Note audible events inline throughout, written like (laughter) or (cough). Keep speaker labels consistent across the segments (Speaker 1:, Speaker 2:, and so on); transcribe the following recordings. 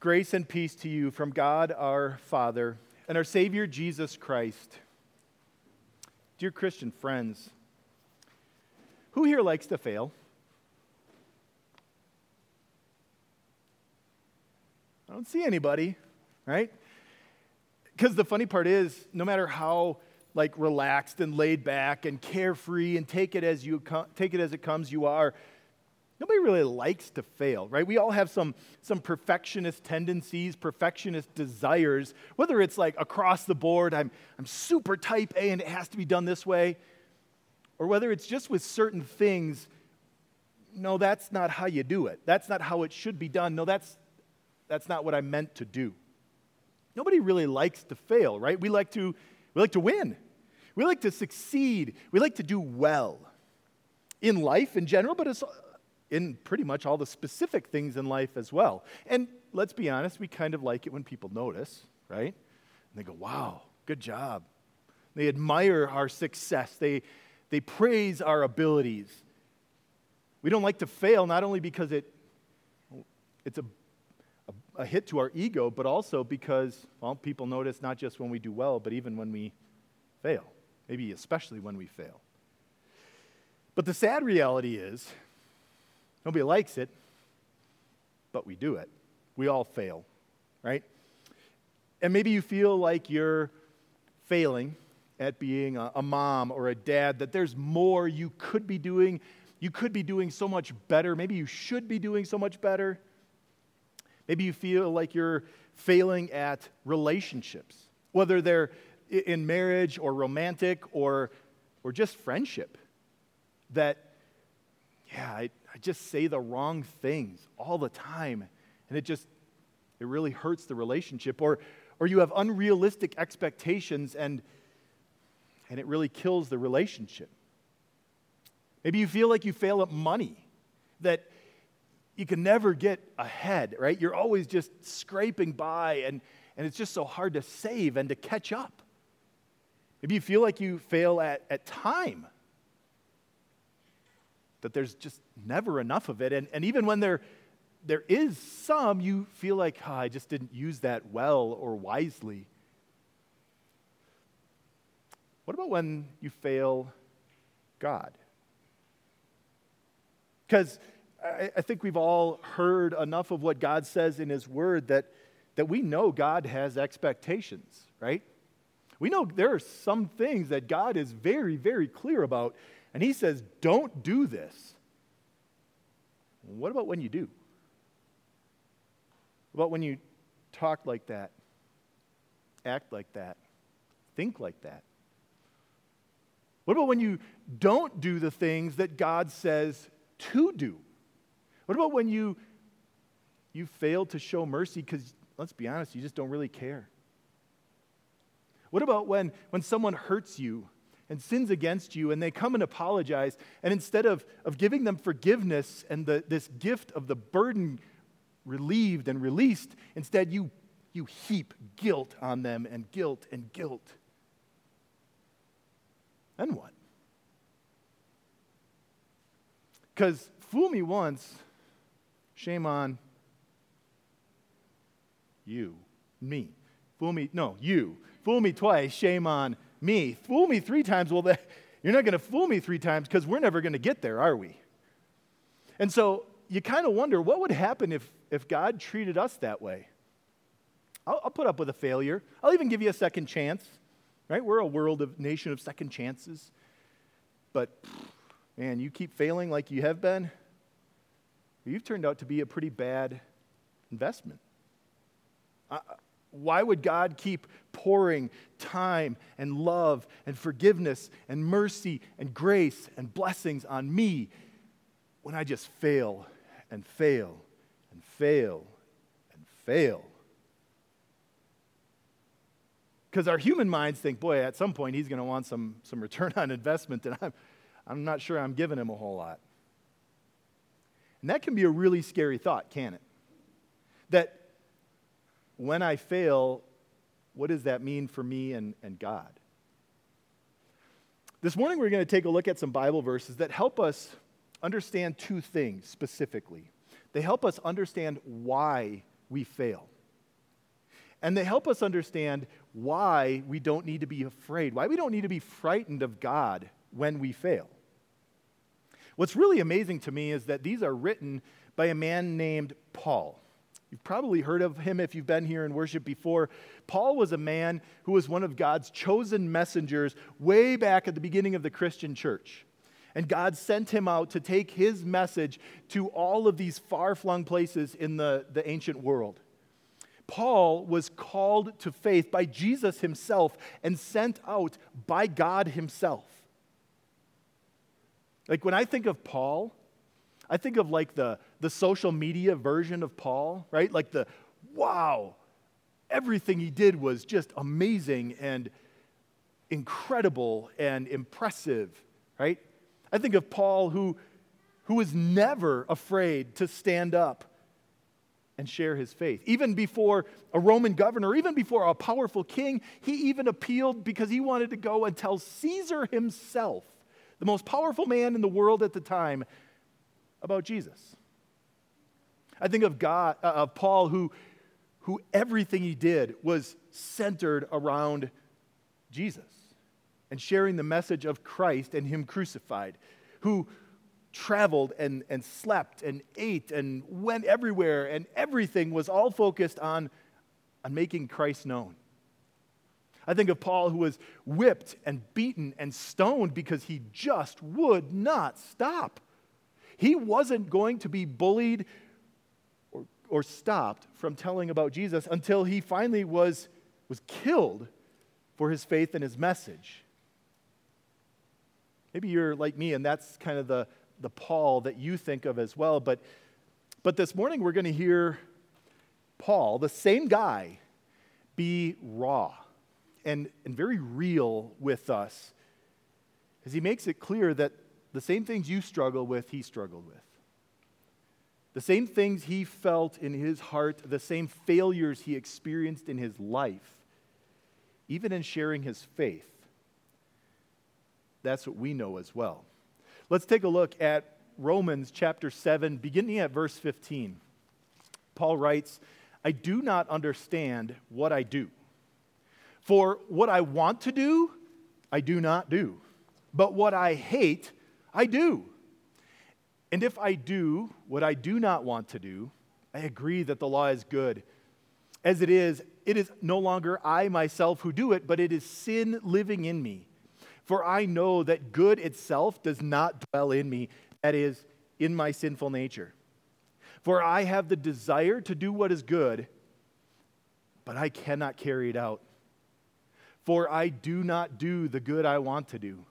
Speaker 1: Grace and peace to you from God our Father and our Savior Jesus Christ. Dear Christian friends, who here likes to fail? I don't see anybody, right? Because the funny part is, no matter how like relaxed and laid back and carefree and take it as you take it as it comes you are, Nobody really likes to fail, right? We all have some, some perfectionist tendencies, perfectionist desires, whether it's like across the board, I'm, I'm super type A and it has to be done this way, or whether it's just with certain things, no, that's not how you do it. That's not how it should be done. No, that's, that's not what I meant to do. Nobody really likes to fail, right? We like to, we like to win. We like to succeed. We like to do well in life in general, but it's in pretty much all the specific things in life as well. And let's be honest, we kind of like it when people notice, right? And they go, wow, good job. They admire our success, they, they praise our abilities. We don't like to fail, not only because it, it's a, a, a hit to our ego, but also because, well, people notice not just when we do well, but even when we fail, maybe especially when we fail. But the sad reality is, Nobody likes it, but we do it. We all fail, right? And maybe you feel like you're failing at being a, a, mom or a dad, that there's more you could be doing. You could be doing so much better. Maybe you should be doing so much better. Maybe you feel like you're failing at relationships, whether they're in marriage or romantic or, or just friendship. That, yeah, I, I just say the wrong things all the time. And it just, it really hurts the relationship. Or, or you have unrealistic expectations and, and it really kills the relationship. Maybe you feel like you fail at money, that you can never get ahead, right? You're always just scraping by, and, and it's just so hard to save and to catch up. Maybe you feel like you fail at, at time that there's just never enough of it. And, and even when there, there is some, you feel like, oh, I just didn't use that well or wisely. What about when you fail God? Because I, I think we've all heard enough of what God says in His Word that, that we know God has expectations, right? We know there are some things that God is very, very clear about. And he says, Don't do this. What about when you do? What about when you talk like that, act like that, think like that? What about when you don't do the things that God says to do? What about when you you fail to show mercy because let's be honest, you just don't really care? What about when when someone hurts you and sins against you, and they come and apologize. And instead of, of giving them forgiveness and the, this gift of the burden relieved and released, instead you, you heap guilt on them and guilt and guilt. Then what? Because fool me once, shame on you, me. Fool me, no, you. Fool me twice, shame on me. Fool me three times. Well, (laughs) you're not going to fool me three times because we're never going to get there, are we? And so you kind of wonder what would happen if, if God treated us that way? I'll, I'll, put up with a failure. I'll even give you a second chance, right? We're a world of nation of second chances. But man, you keep failing like you have been, you've turned out to be a pretty bad investment. I, why would God keep pouring time and love and forgiveness and mercy and grace and blessings on me when I just fail and fail and fail and fail? Because our human minds think, boy, at some point he's going to want some, some return on investment, and I'm, I'm not sure I'm giving him a whole lot. And that can be a really scary thought, can it? That when I fail, what does that mean for me and, and God? This morning, we're going to take a look at some Bible verses that help us understand two things specifically. They help us understand why we fail. And they help us understand why we don't need to be afraid, why we don't need to be frightened of God when we fail. What's really amazing to me is that these are written by a man named Paul. You've probably heard of him if you've been here in worship before. Paul was a man who was one of God's chosen messengers way back at the beginning of the Christian church. And God sent him out to take his message to all of these far flung places in the, the ancient world. Paul was called to faith by Jesus himself and sent out by God himself. Like when I think of Paul, I think of like the, the social media version of Paul, right? Like the, wow, everything he did was just amazing and incredible and impressive, right? I think of Paul who, who was never afraid to stand up and share his faith. Even before a Roman governor, even before a powerful king, he even appealed because he wanted to go and tell Caesar himself, the most powerful man in the world at the time, about Jesus. I think of God, uh, of Paul, who, who everything he did was centered around Jesus and sharing the message of Christ and Him crucified, who traveled and, and slept and ate and went everywhere, and everything was all focused on, on making Christ known. I think of Paul who was whipped and beaten and stoned because he just would not stop. He wasn't going to be bullied or stopped from telling about Jesus until he finally was, was killed for his faith and his message. Maybe you're like me, and that's kind of the, the Paul that you think of as well. But, but this morning, we're going to hear Paul, the same guy, be raw and, and very real with us as he makes it clear that the same things you struggle with, he struggled with. The same things he felt in his heart, the same failures he experienced in his life, even in sharing his faith. That's what we know as well. Let's take a look at Romans chapter 7, beginning at verse 15. Paul writes, I do not understand what I do. For what I want to do, I do not do. But what I hate, I do. And if I do what I do not want to do, I agree that the law is good. As it is, it is no longer I myself who do it, but it is sin living in me. For I know that good itself does not dwell in me, that is, in my sinful nature. For I have the desire to do what is good, but I cannot carry it out. For I do not do the good I want to do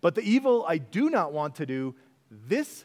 Speaker 1: but the evil I do not want to do, this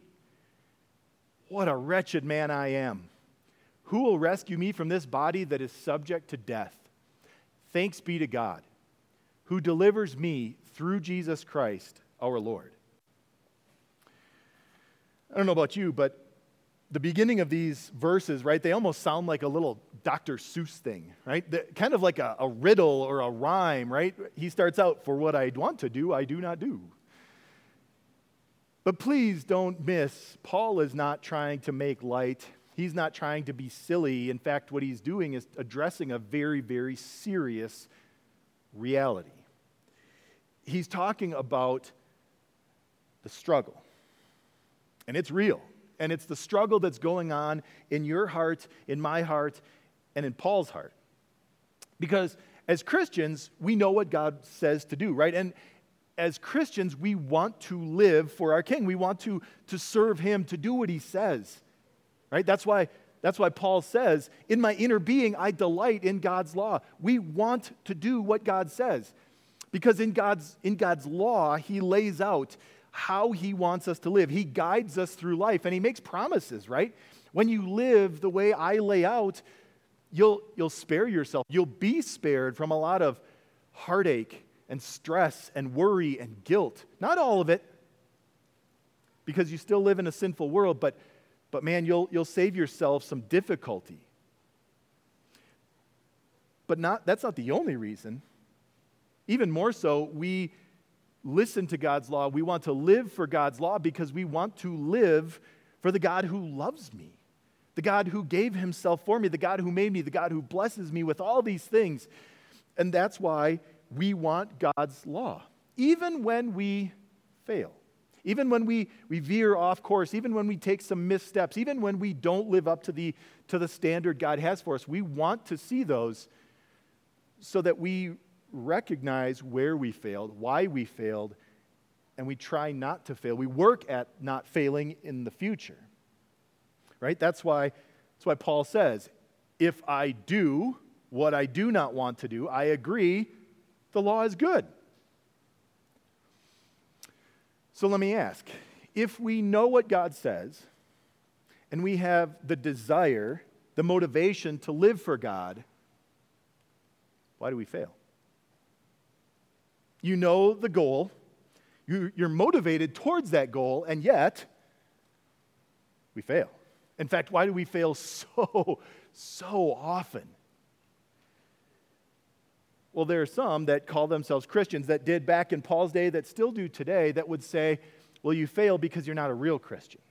Speaker 1: What a wretched man I am. Who will rescue me from this body that is subject to death? Thanks be to God, who delivers me through Jesus Christ our Lord. I don't know about you, but the beginning of these verses, right, they almost sound like a little Dr. Seuss thing, right? The, kind of like a, a riddle or a rhyme, right? He starts out, For what I want to do, I do not do. But please don't miss, Paul is not trying to make light. He's not trying to be silly. In fact, what he's doing is addressing a very, very serious reality. He's talking about the struggle, and it's real. And it's the struggle that's going on in your heart, in my heart, and in Paul's heart. Because as Christians, we know what God says to do, right? And as Christians, we want to live for our King. We want to, to serve Him, to do what He says, right? That's why, that's why Paul says, In my inner being, I delight in God's law. We want to do what God says. Because in God's, in God's law, He lays out how He wants us to live. He guides us through life and He makes promises, right? When you live the way I lay out, you'll, you'll spare yourself. You'll be spared from a lot of heartache and stress and worry and guilt. Not all of it, because you still live in a sinful world, but, but man, you'll, you'll save yourself some difficulty. But not, that's not the only reason. Even more so, we listen to God's law. We want to live for God's law because we want to live for the God who loves me, the God who gave himself for me, the God who made me, the God who blesses me with all these things. And that's why we want God's law, even when we fail. Even when we, we veer off course, even when we take some missteps, even when we don't live up to the, to the standard God has for us, we want to see those so that we recognize where we failed, why we failed, and we try not to fail. We work at not failing in the future. Right? That's why, that's why Paul says, if I do what I do not want to do, I agree the law is good. So let me ask if we know what God says and we have the desire, the motivation to live for God, why do we fail? You know the goal, you're motivated towards that goal, and yet we fail. In fact, why do we fail (laughs) so, so often? Well, there are some that call themselves Christians that did back in Paul's day, that still do today, that would say, well, you fail because you're not a real Christian.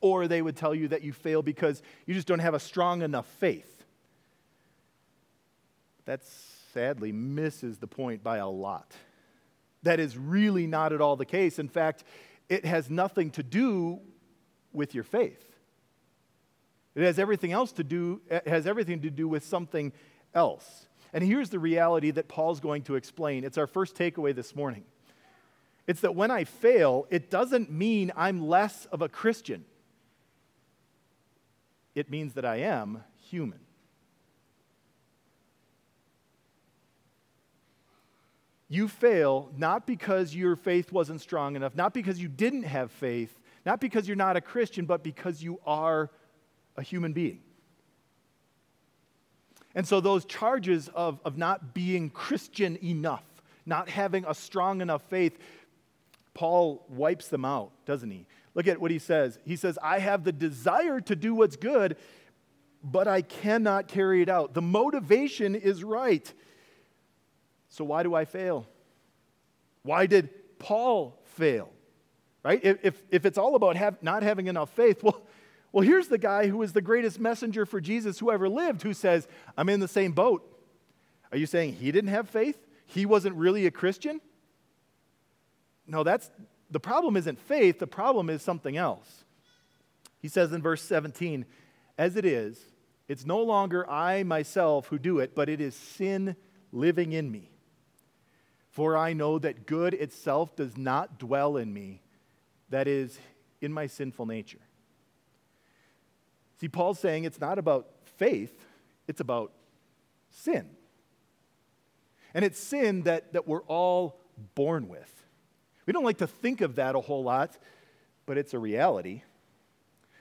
Speaker 1: Or they would tell you that you fail because you just don't have a strong enough faith. That sadly misses the point by a lot. That is really not at all the case. In fact, it has nothing to do with your faith. It has everything else to do, it has everything to do with something else. And here's the reality that Paul's going to explain. It's our first takeaway this morning. It's that when I fail, it doesn't mean I'm less of a Christian. It means that I am human. You fail not because your faith wasn't strong enough, not because you didn't have faith, not because you're not a Christian, but because you are a human being. And so, those charges of, of not being Christian enough, not having a strong enough faith, Paul wipes them out, doesn't he? Look at what he says. He says, I have the desire to do what's good, but I cannot carry it out. The motivation is right. So, why do I fail? Why did Paul fail? Right? If, if it's all about have, not having enough faith, (laughs) well, well, here's the guy who is the greatest messenger for Jesus who ever lived who says, I'm in the same boat. Are you saying he didn't have faith? He wasn't really a Christian? No, that's the problem isn't faith, the problem is something else. He says in verse 17, as it is, it's no longer I myself who do it, but it is sin living in me. For I know that good itself does not dwell in me, that is, in my sinful nature. See, Paul's saying it's not about faith, it's about sin. And it's sin that, that we're all born with. We don't like to think of that a whole lot, but it's a reality.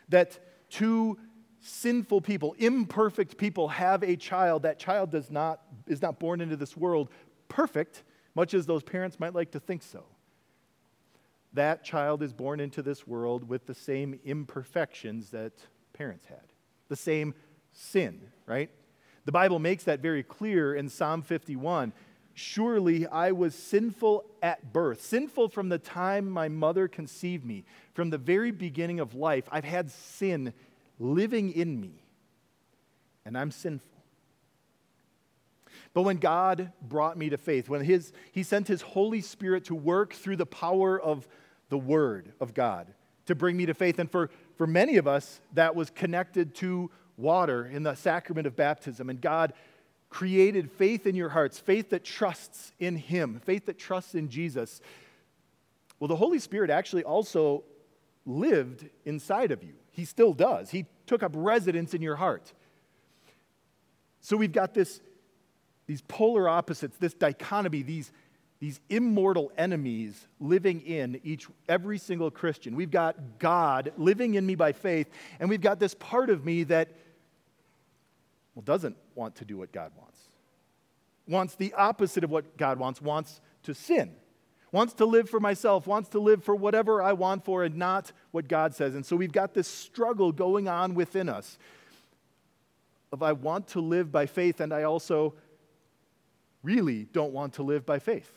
Speaker 1: That two sinful people, imperfect people, have a child. That child does not, is not born into this world perfect, much as those parents might like to think so. That child is born into this world with the same imperfections that parents had, the same sin, right? The Bible makes that very clear in Psalm 51. Surely I was sinful at birth, sinful from the time my mother conceived me. From the very beginning of life, I've had sin living in me, and I'm sinful. But when God brought me to faith, when his, He sent His Holy Spirit to work through the power of the Word of God to bring me to faith, and for for many of us, that was connected to water in the sacrament of baptism. And God created faith in your hearts, faith that trusts in Him, faith that trusts in Jesus. Well, the Holy Spirit actually also lived inside of you. He still does. He took up residence in your heart. So we've got this, these polar opposites, this dichotomy, these these immortal enemies living in each every single Christian. We've got God living in me by faith, and we've got this part of me that well, doesn't want to do what God wants. Wants the opposite of what God wants, wants to sin, wants to live for myself, wants to live for whatever I want for and not what God says. And so we've got this struggle going on within us of I want to live by faith and I also really don't want to live by faith.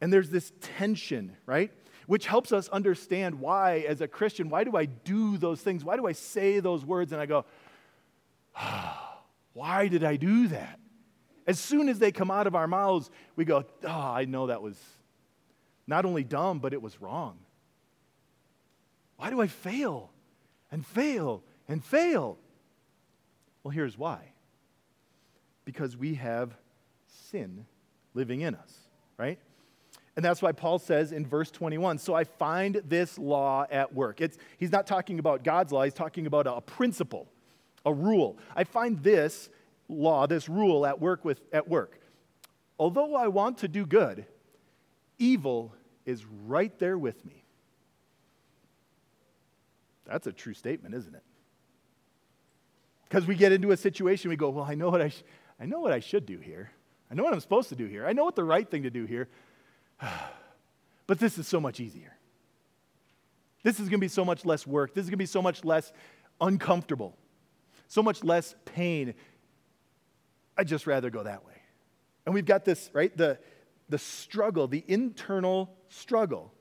Speaker 1: And there's this tension, right? Which helps us understand why, as a Christian, why do I do those things? Why do I say those words? And I go, ah, (sighs) why did I do that? As soon as they come out of our mouths, we go, oh, I know that was not only dumb, but it was wrong. Why do I fail and fail and fail? Well, here's why because we have sin living in us, right? And that's why Paul says in verse 21 So I find this law at work. It's, he's not talking about God's law, he's talking about a principle, a rule. I find this law, this rule at work with at work. Although I want to do good, evil is right there with me. That's a true statement, isn't it? Because we get into a situation, we go, Well, I know what I, sh- I know what I should do here. I know what I'm supposed to do here. I know what the right thing to do here. (sighs) but this is so much easier. This is going to be so much less work. This is going to be so much less uncomfortable, so much less pain. I'd just rather go that way. And we've got this, right? The, the struggle, the internal struggle.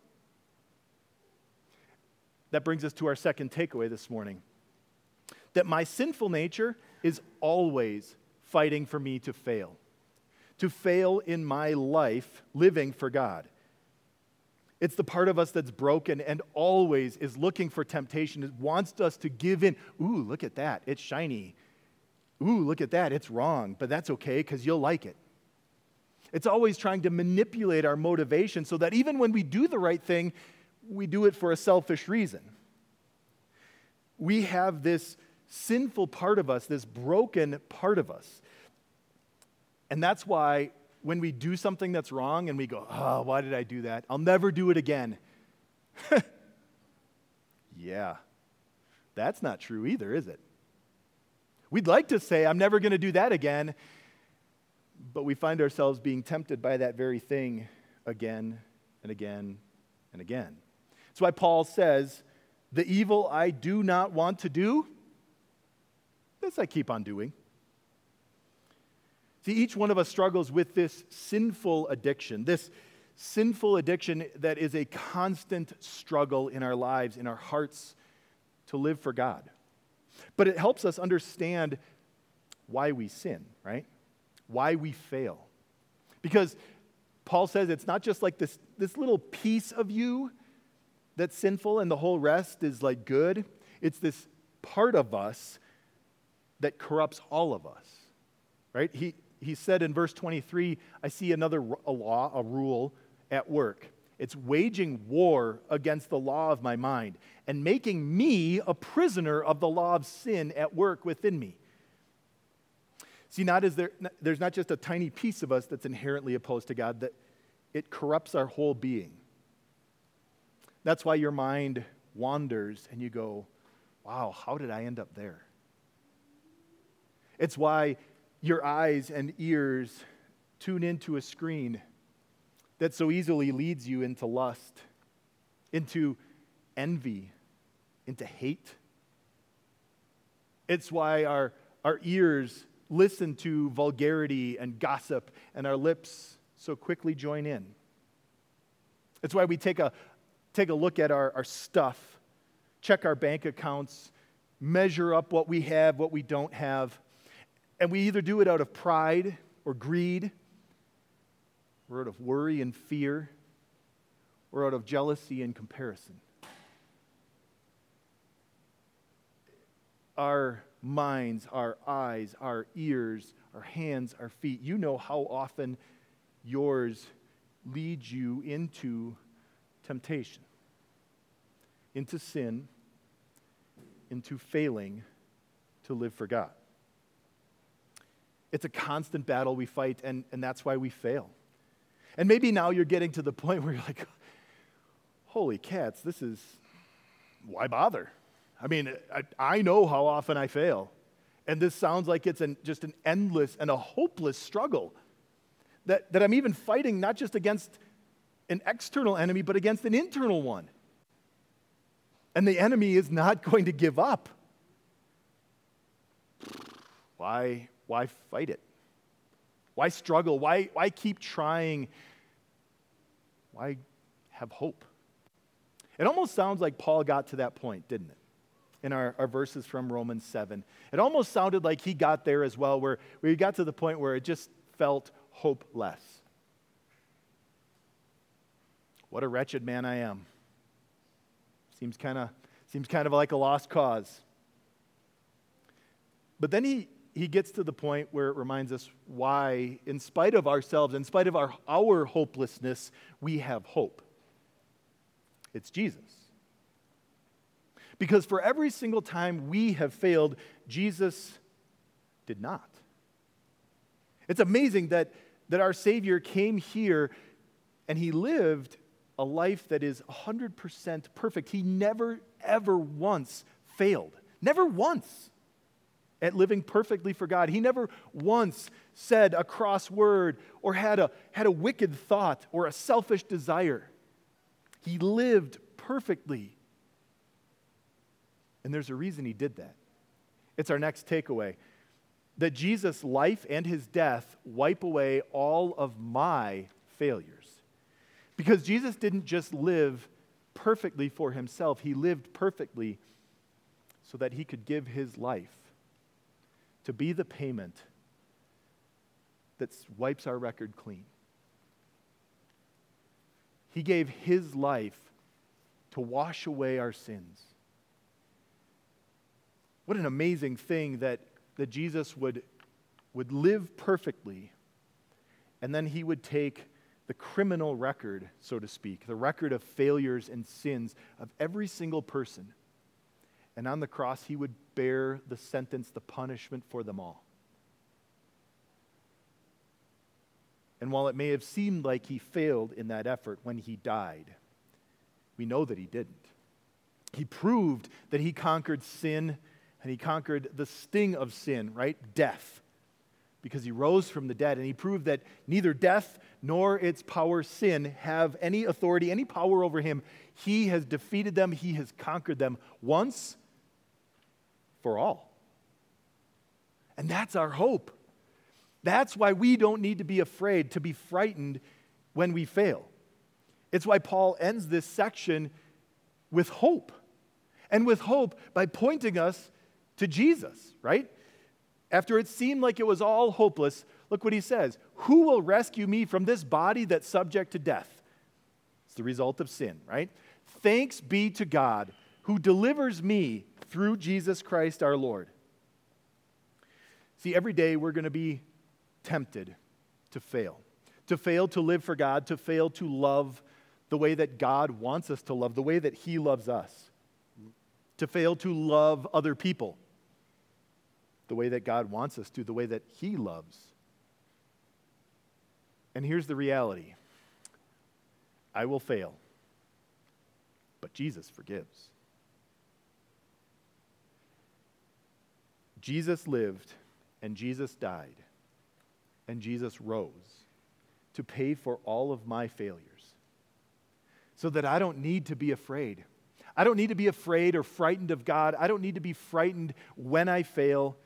Speaker 1: That brings us to our second takeaway this morning that my sinful nature is always fighting for me to fail to fail in my life living for God. It's the part of us that's broken and always is looking for temptation, it wants us to give in. Ooh, look at that. It's shiny. Ooh, look at that. It's wrong, but that's okay because you'll like it. It's always trying to manipulate our motivation so that even when we do the right thing, we do it for a selfish reason. We have this sinful part of us, this broken part of us and that's why when we do something that's wrong and we go, oh, why did I do that? I'll never do it again. (laughs) yeah, that's not true either, is it? We'd like to say, I'm never going to do that again, but we find ourselves being tempted by that very thing again and again and again. That's why Paul says, The evil I do not want to do, this I keep on doing. See, each one of us struggles with this sinful addiction, this sinful addiction that is a constant struggle in our lives, in our hearts, to live for God. But it helps us understand why we sin, right? Why we fail. Because Paul says it's not just like this, this little piece of you that's sinful and the whole rest is like good. It's this part of us that corrupts all of us, right? He, he said in verse 23, I see another a law, a rule at work. It's waging war against the law of my mind and making me a prisoner of the law of sin at work within me. See, not is there, there's not just a tiny piece of us that's inherently opposed to God, that it corrupts our whole being. That's why your mind wanders and you go, wow, how did I end up there? It's why your eyes and ears tune into a screen that so easily leads you into lust, into envy, into hate. It's why our, our ears listen to vulgarity and gossip, and our lips so quickly join in. It's why we take a, take a look at our, our stuff, check our bank accounts, measure up what we have, what we don't have and we either do it out of pride or greed, or out of worry and fear, or out of jealousy and comparison. Our minds, our eyes, our ears, our hands, our feet, you know how often yours leads you into temptation, into sin, into failing to live for God. It's a constant battle we fight, and, and that's why we fail. And maybe now you're getting to the point (laughs) where you're like, holy cats, this is, why bother? I mean, I, I know how often I fail. And this sounds like it's an, just an endless and a hopeless struggle. That, that I'm even fighting not just against an external enemy, but against an internal one. And the enemy is not (laughs) going to give up. Why, why fight it? Why struggle? Why, why keep trying? Why have hope? It almost sounds like Paul got to that point, didn't it? In our, our verses from Romans 7. It almost sounded like he got there as well, where, where he got to the point where it just felt hopeless. What a wretched man I am. Seems kind of seems kind of like a lost cause. But then he, he gets to the point where it reminds us why, in spite of ourselves, in spite of our, our hopelessness, we have hope. It's Jesus. Because for every single time we have failed, Jesus did not. It's amazing that, that our Savior came here and he lived a life that is 100% perfect. He never, ever once failed. Never once at living perfectly for God. He never once said a cross word or had a, had a wicked thought or a selfish desire. He lived perfectly. And there's a reason he did that. It's our next takeaway that Jesus' life and his death wipe away all of my failures. Because Jesus didn't just live perfectly for himself, he lived perfectly so that he could give his life to be the payment that wipes our record clean. He gave his life to wash away our sins. What an amazing thing that, that Jesus would, would live perfectly, and then he would take the criminal record, so to speak, the record of failures and sins of every single person and on the cross, he would bear the sentence, the punishment for them all. And while it may have seemed like he failed in that effort when he died, we know that he didn't. He proved that he conquered sin and he conquered the sting of sin, right? Death. Because he rose from the dead and he proved that neither death nor its power, sin, have any authority, any power over him. He has defeated them, he has conquered them once for all. And that's our hope. That's why we don't need to be afraid, to be frightened when we fail. It's why Paul ends this section with hope. And with hope by pointing us to Jesus, right? After it seemed like it was all hopeless, look what he says Who will rescue me from this body that's subject to death? It's the result of sin, right? Thanks be to God who delivers me through Jesus Christ our Lord. See, every day we're going to be tempted to fail, to fail to live for God, to fail to love the way that God wants us to love, the way that He loves us, to fail to love other people the way that God wants us to, the way that He loves. And here's the reality I will fail, but Jesus forgives. Jesus lived and Jesus died and Jesus rose to pay for all of my failures so that I don't need to be afraid. I don't need to be afraid or frightened of God. I don't need to be frightened when I fail.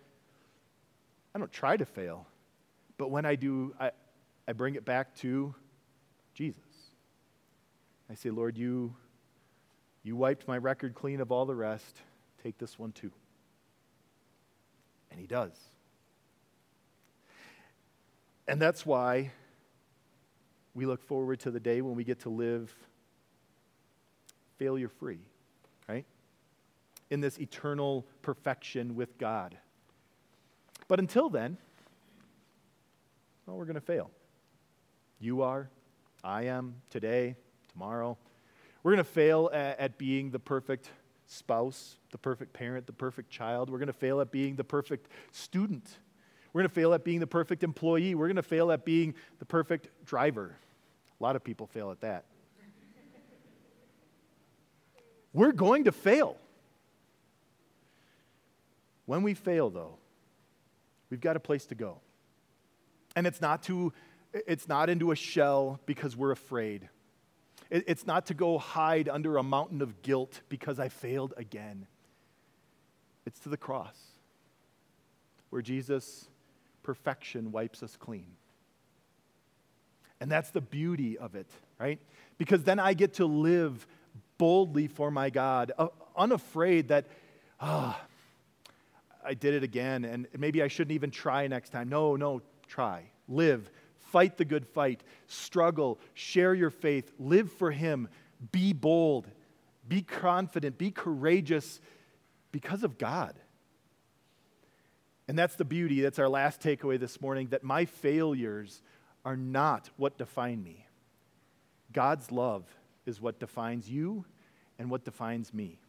Speaker 1: I don't try to fail, but when I do, I, I bring it back to Jesus. I say, Lord, you, you wiped my record clean of all the rest. Take this one too. And he does. And that's why we look forward to the day when we get to live failure free, right? In this eternal perfection with God. But until then, well, we're going to fail. You are, I am, today, tomorrow. We're going to fail at, at being the perfect spouse, the perfect parent, the perfect child. We're going to fail at being the perfect student. We're going to fail at being the perfect employee. We're going to fail at being the perfect driver. A lot of people fail at that. We're going to fail. When we fail, though, we've got a place to go. And it's not to it's not into a shell because we're afraid. It's not to go hide under a mountain of guilt because I failed again. It's to the cross where Jesus' perfection wipes us clean. And that's the beauty of it, right? Because then I get to live boldly for my God, uh, unafraid that, ah, oh, I did it again, and maybe I shouldn't even try next time. No, no, try. Live Fight the good fight. Struggle. Share your faith. Live for Him. Be bold. Be confident. Be courageous because of God. And that's the beauty. That's our last takeaway this morning that my failures are not what define me. God's love is what defines you and what defines me.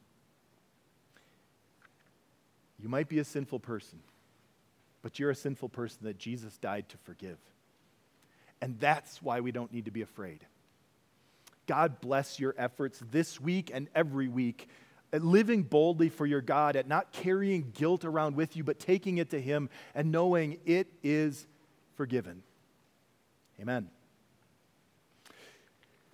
Speaker 1: You might be a sinful person, but you're a sinful person that Jesus died to forgive. And that's why we don't need to be afraid. God bless your efforts this week and every week at living boldly for your God, at not carrying guilt around with you, but taking it to Him and knowing it is forgiven. Amen.